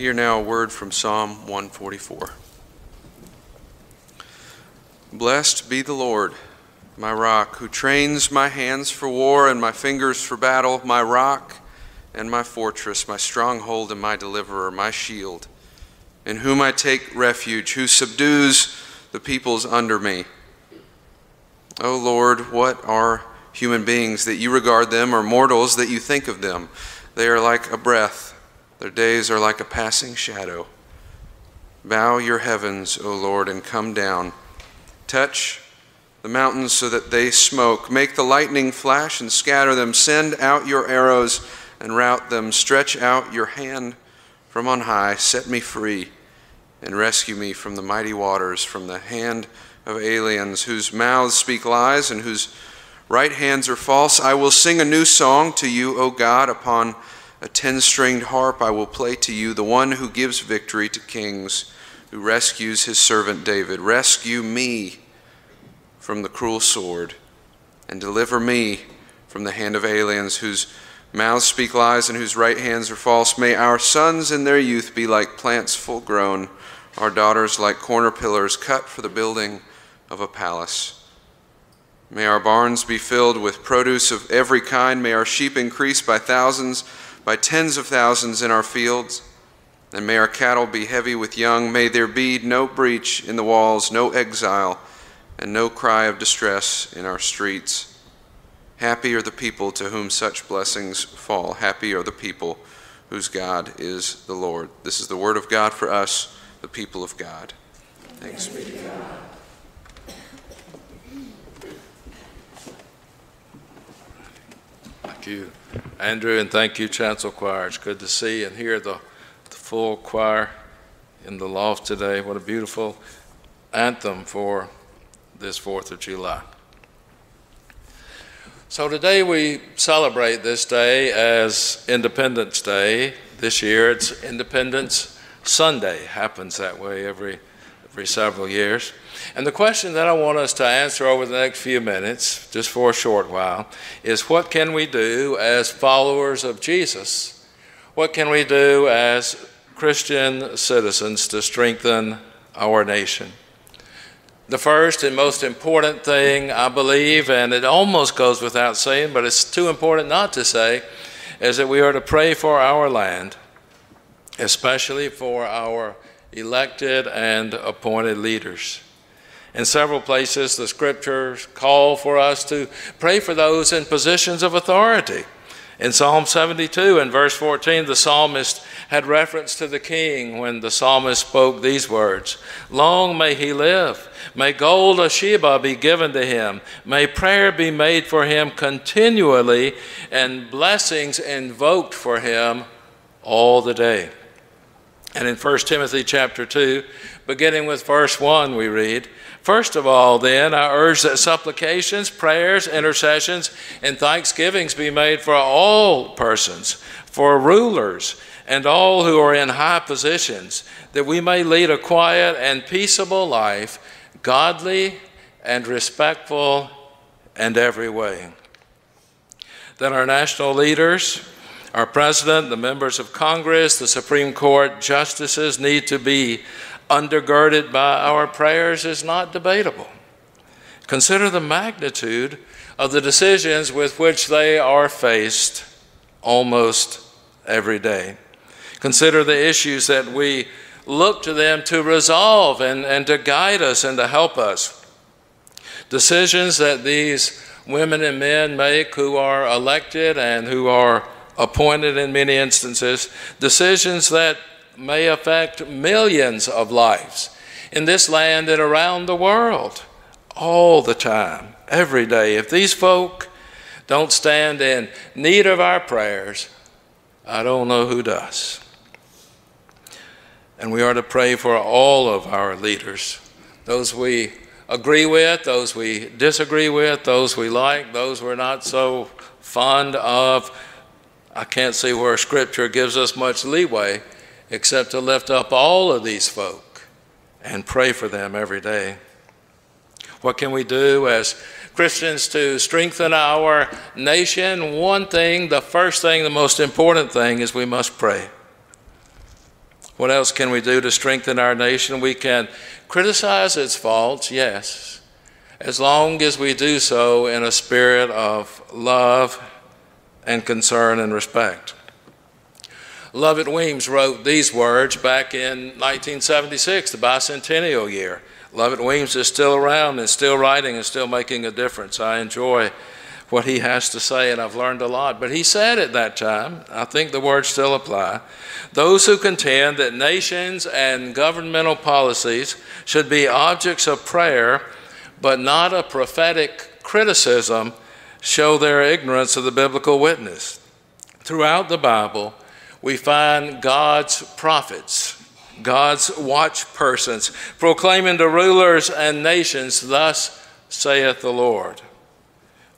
Hear now a word from Psalm 144. Blessed be the Lord, my rock, who trains my hands for war and my fingers for battle, my rock and my fortress, my stronghold and my deliverer, my shield, in whom I take refuge, who subdues the peoples under me. O Lord, what are human beings that you regard them, or mortals that you think of them? They are like a breath, their days are like a passing shadow. Bow your heavens, O Lord, and come down. Touch the mountains so that they smoke. Make the lightning flash and scatter them. Send out your arrows and rout them. Stretch out your hand from on high. Set me free and rescue me from the mighty waters, from the hand of aliens whose mouths speak lies and whose right hands are false. I will sing a new song to you, O God, upon a ten stringed harp. I will play to you the one who gives victory to kings, who rescues his servant David. Rescue me from the cruel sword and deliver me from the hand of aliens whose mouths speak lies and whose right hands are false. May our sons in their youth be like plants full grown, our daughters like corner pillars cut for the building of a palace. May our barns be filled with produce of every kind. May our sheep increase by thousands, by tens of thousands in our fields. And may our cattle be heavy with young. May there be no breach in the walls, no exile, and no cry of distress in our streets. Happy are the people to whom such blessings fall. Happy are the people whose God is the Lord. This is the word of God for us, the people of God. Thanks be to God. Thank you, Andrew, and thank you, Chancel Choir. It's good to see and hear the, the full choir in the loft today. What a beautiful anthem for this 4th of July. So today we celebrate this day as Independence Day. This year it's Independence Sunday. Happens that way every every several years. And the question that I want us to answer over the next few minutes, just for a short while, is what can we do as followers of Jesus? What can we do as Christian citizens to strengthen our nation? The first and most important thing, I believe, and it almost goes without saying, but it's too important not to say, is that we are to pray for our land, especially for our elected and appointed leaders. In several places, the scriptures call for us to pray for those in positions of authority. In Psalm 72 and verse 14, the psalmist had reference to the king when the psalmist spoke these words Long may he live. May gold of Sheba be given to him. May prayer be made for him continually and blessings invoked for him all the day. And in 1 Timothy chapter 2, beginning with verse 1, we read, First of all, then, I urge that supplications, prayers, intercessions, and thanksgivings be made for all persons, for rulers, and all who are in high positions, that we may lead a quiet and peaceable life, godly and respectful in every way. That our national leaders, our president, the members of Congress, the Supreme Court justices need to be undergirded by our prayers is not debatable. Consider the magnitude of the decisions with which they are faced almost every day. Consider the issues that we look to them to resolve and, and to guide us and to help us. Decisions that these women and men make who are elected and who are appointed in many instances, decisions that may affect millions of lives in this land and around the world all the time, every day. If these folk don't stand in need of our prayers, I don't know who does. And we are to pray for all of our leaders, those we agree with, those we disagree with, those we like, those we're not so fond of. I can't see where Scripture gives us much leeway except to lift up all of these folk and pray for them every day. What can we do as Christians to strengthen our nation? One thing, the first thing, the most important thing is we must pray. What else can we do to strengthen our nation? We can criticize its faults, yes, as long as we do so in a spirit of love and concern and respect. Lovett Weems wrote these words back in 1976, the bicentennial year. Lovett Weems is still around and still writing and still making a difference. I enjoy what he has to say, and I've learned a lot. But he said at that time, I think the words still apply those who contend that nations and governmental policies should be objects of prayer, but not a prophetic criticism, show their ignorance of the biblical witness. Throughout the Bible, we find God's prophets, God's watch persons, proclaiming to rulers and nations, Thus saith the Lord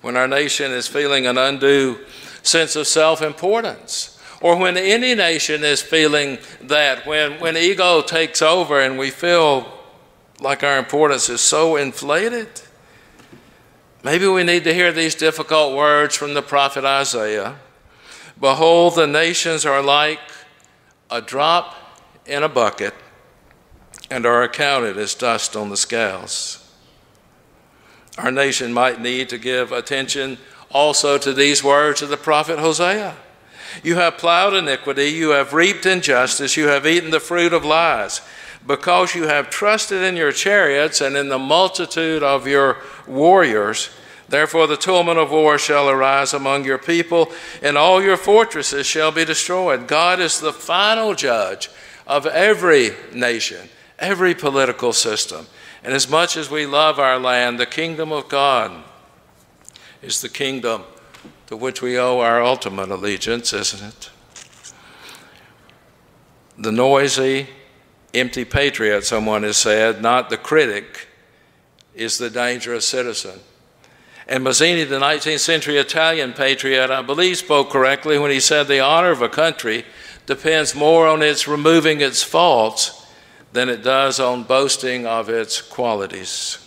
when our nation is feeling an undue sense of self importance, or when any nation is feeling that, when, when ego takes over and we feel like our importance is so inflated. Maybe we need to hear these difficult words from the prophet Isaiah Behold, the nations are like a drop in a bucket and are accounted as dust on the scales. Our nation might need to give attention also to these words of the prophet Hosea. You have plowed iniquity, you have reaped injustice, you have eaten the fruit of lies, because you have trusted in your chariots and in the multitude of your warriors. Therefore, the tumult of war shall arise among your people, and all your fortresses shall be destroyed. God is the final judge of every nation, every political system. And as much as we love our land, the kingdom of God is the kingdom to which we owe our ultimate allegiance, isn't it? The noisy, empty patriot, someone has said, not the critic, is the dangerous citizen. And Mazzini, the 19th century Italian patriot, I believe spoke correctly when he said the honor of a country depends more on its removing its faults than it does on boasting of its qualities.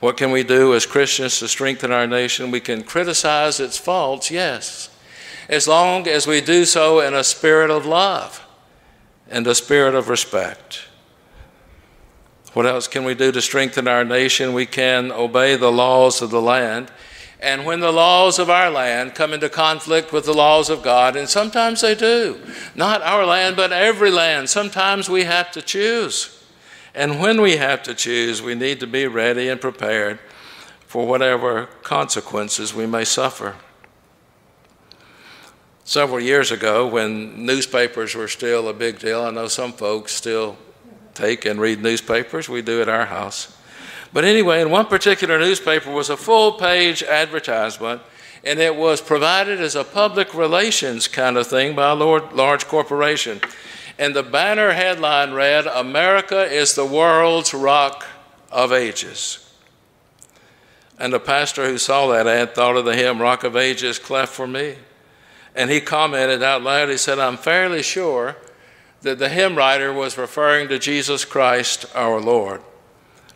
What can we do as Christians to strengthen our nation? We can criticize its faults, yes, as long as we do so in a spirit of love and a spirit of respect. What else can we do to strengthen our nation? We can obey the laws of the land and when the laws of our land come into conflict with the laws of God, and sometimes they do, not our land, but every land, sometimes we have to choose. And when we have to choose, we need to be ready and prepared for whatever consequences we may suffer. Several years ago, when newspapers were still a big deal, I know some folks still take and read newspapers. We do at our house. But anyway, in one particular newspaper was a full page advertisement, and it was provided as a public relations kind of thing by a large corporation. And the banner headline read, America is the world's rock of ages. And the pastor who saw that ad thought of the hymn, Rock of Ages, cleft for me. And he commented out loud, he said, I'm fairly sure that the hymn writer was referring to Jesus Christ our Lord.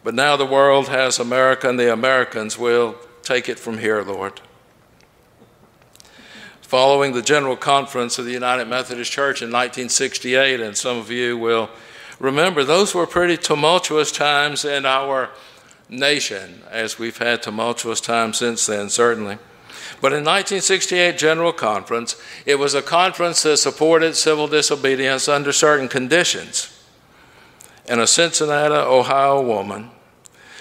But now the world has America, and the Americans will take it from here, Lord. Following the General Conference of the United Methodist Church in 1968, and some of you will remember, those were pretty tumultuous times in our nation, as we've had tumultuous times since then, certainly. But in 1968 General Conference, it was a conference that supported civil disobedience under certain conditions and a Cincinnati, Ohio woman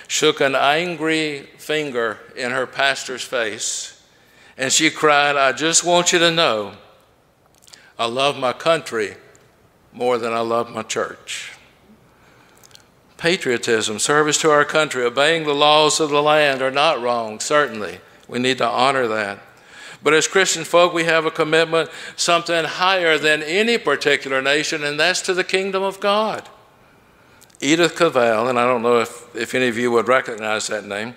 shook an angry finger in her pastor's face and she cried, I just want you to know I love my country more than I love my church. Patriotism, service to our country, obeying the laws of the land are not wrong, certainly. We need to honor that. But as Christian folk, we have a commitment, something higher than any particular nation, and that's to the kingdom of God. Edith Cavell, and I don't know if, if any of you would recognize that name.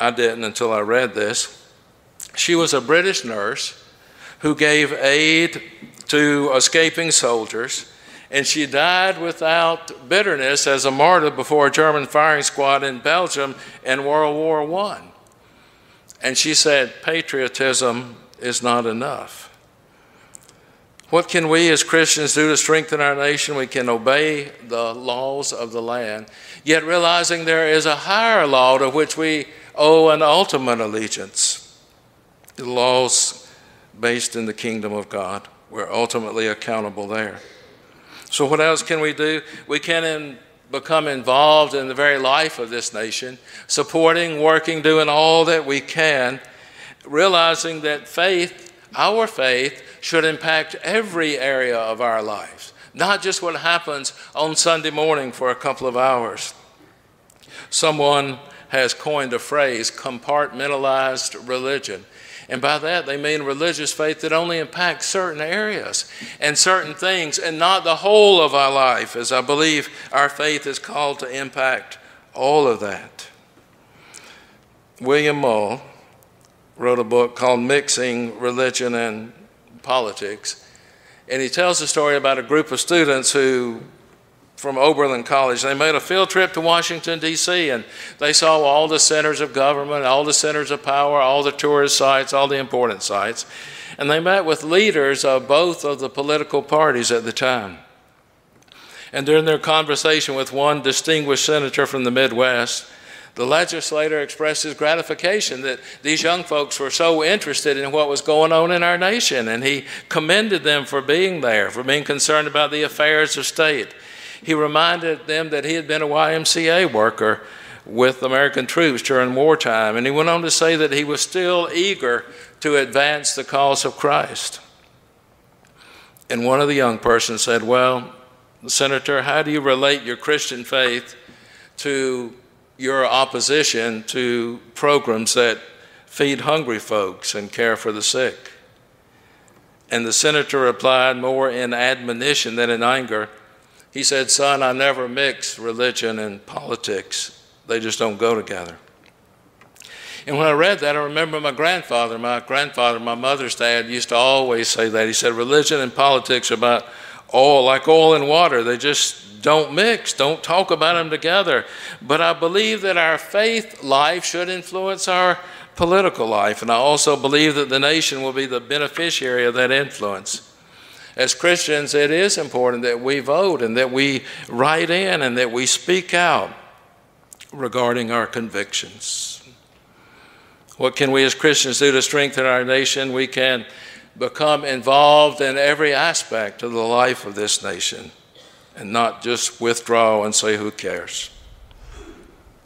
I didn't until I read this. She was a British nurse who gave aid to escaping soldiers, and she died without bitterness as a martyr before a German firing squad in Belgium in World War I. And she said, Patriotism is not enough. What can we as Christians do to strengthen our nation? We can obey the laws of the land, yet realizing there is a higher law to which we owe an ultimate allegiance. The laws based in the kingdom of God. We're ultimately accountable there. So, what else can we do? We can in, become involved in the very life of this nation, supporting, working, doing all that we can, realizing that faith, our faith, should impact every area of our lives, not just what happens on Sunday morning for a couple of hours. Someone has coined a phrase compartmentalized religion. And by that, they mean religious faith that only impacts certain areas and certain things and not the whole of our life, as I believe our faith is called to impact all of that. William Muehl wrote a book called Mixing Religion and politics. And he tells a story about a group of students who, from Oberlin College, they made a field trip to Washington, D.C., and they saw all the centers of government, all the centers of power, all the tourist sites, all the important sites. And they met with leaders of both of the political parties at the time. And during their conversation with one distinguished senator from the Midwest, the legislator expressed his gratification that these young folks were so interested in what was going on in our nation, and he commended them for being there, for being concerned about the affairs of state. He reminded them that he had been a YMCA worker with American troops during wartime, and he went on to say that he was still eager to advance the cause of Christ. And one of the young persons said, Well, Senator, how do you relate your Christian faith to your opposition to programs that feed hungry folks and care for the sick. And the senator replied more in admonition than in anger. He said, Son, I never mix religion and politics, they just don't go together. And when I read that, I remember my grandfather, my grandfather, my mother's dad used to always say that. He said, Religion and politics are about oil, like oil and water. They just don't mix, don't talk about them together. But I believe that our faith life should influence our political life, and I also believe that the nation will be the beneficiary of that influence. As Christians, it is important that we vote and that we write in and that we speak out regarding our convictions. What can we as Christians do to strengthen our nation? We can become involved in every aspect of the life of this nation and not just withdraw and say, who cares?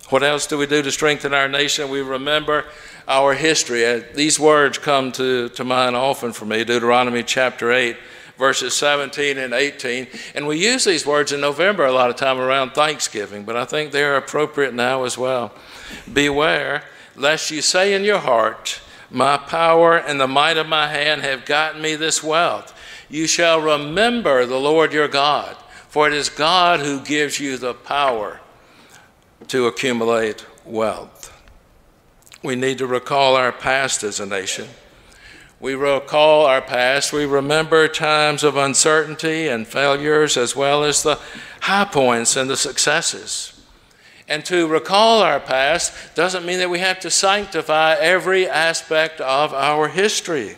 What else do we do to strengthen our nation? We remember our history. Uh, these words come to, to mind often for me Deuteronomy chapter 8, verses 17 and 18. And we use these words in November a lot of time around Thanksgiving, but I think they're appropriate now as well. Beware lest you say in your heart, My power and the might of my hand have gotten me this wealth. You shall remember the Lord your God for it is God who gives you the power to accumulate wealth. We need to recall our past as a nation. We recall our past. We remember times of uncertainty and failures as well as the high points and the successes. And to recall our past doesn't mean that we have to sanctify every aspect of our history.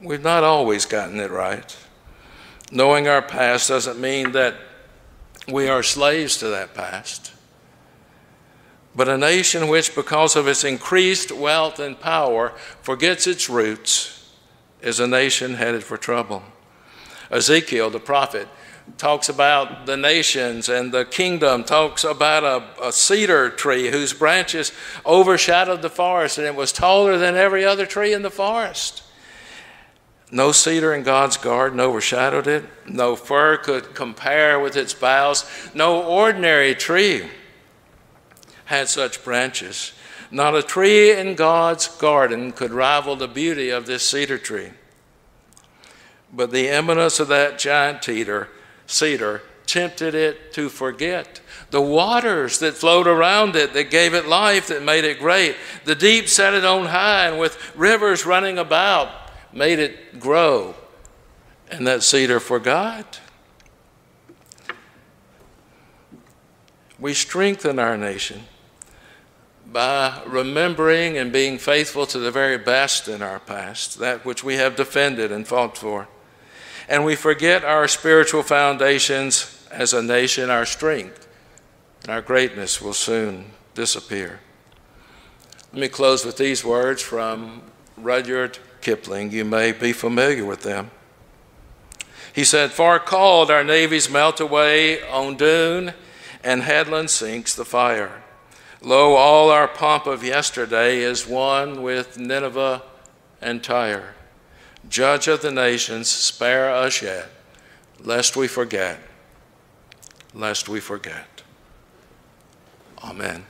We've not always gotten it right. Knowing our past doesn't mean that we are slaves to that past. But a nation which, because of its increased wealth and power, forgets its roots is a nation headed for trouble. Ezekiel, the prophet, talks about the nations and the kingdom, talks about a, a, cedar tree whose branches overshadowed the forest and it was taller than every other tree in the forest. No cedar in God's garden overshadowed it. No fir could compare with its boughs. No ordinary tree had such branches. Not a tree in God's garden could rival the beauty of this cedar tree. But the eminence of that giant cedar, cedar tempted it to forget the waters that flowed around it that gave it life, that made it great. The deep set it on high, and with rivers running about, made it grow, and that cedar forgot. We strengthen our nation by remembering and being faithful to the very best in our past, that which we have defended and fought for. and we forget our spiritual foundations as a nation, our strength, and our greatness will soon disappear. Let me close with these words from Rudyard Kipling. You may be familiar with them. He said, Far called our navies melt away on dune, and headland sinks the fire. Lo, all our pomp of yesterday is one with Nineveh and Tyre. Judge of the nations, spare us yet, lest we forget, lest we forget. Amen.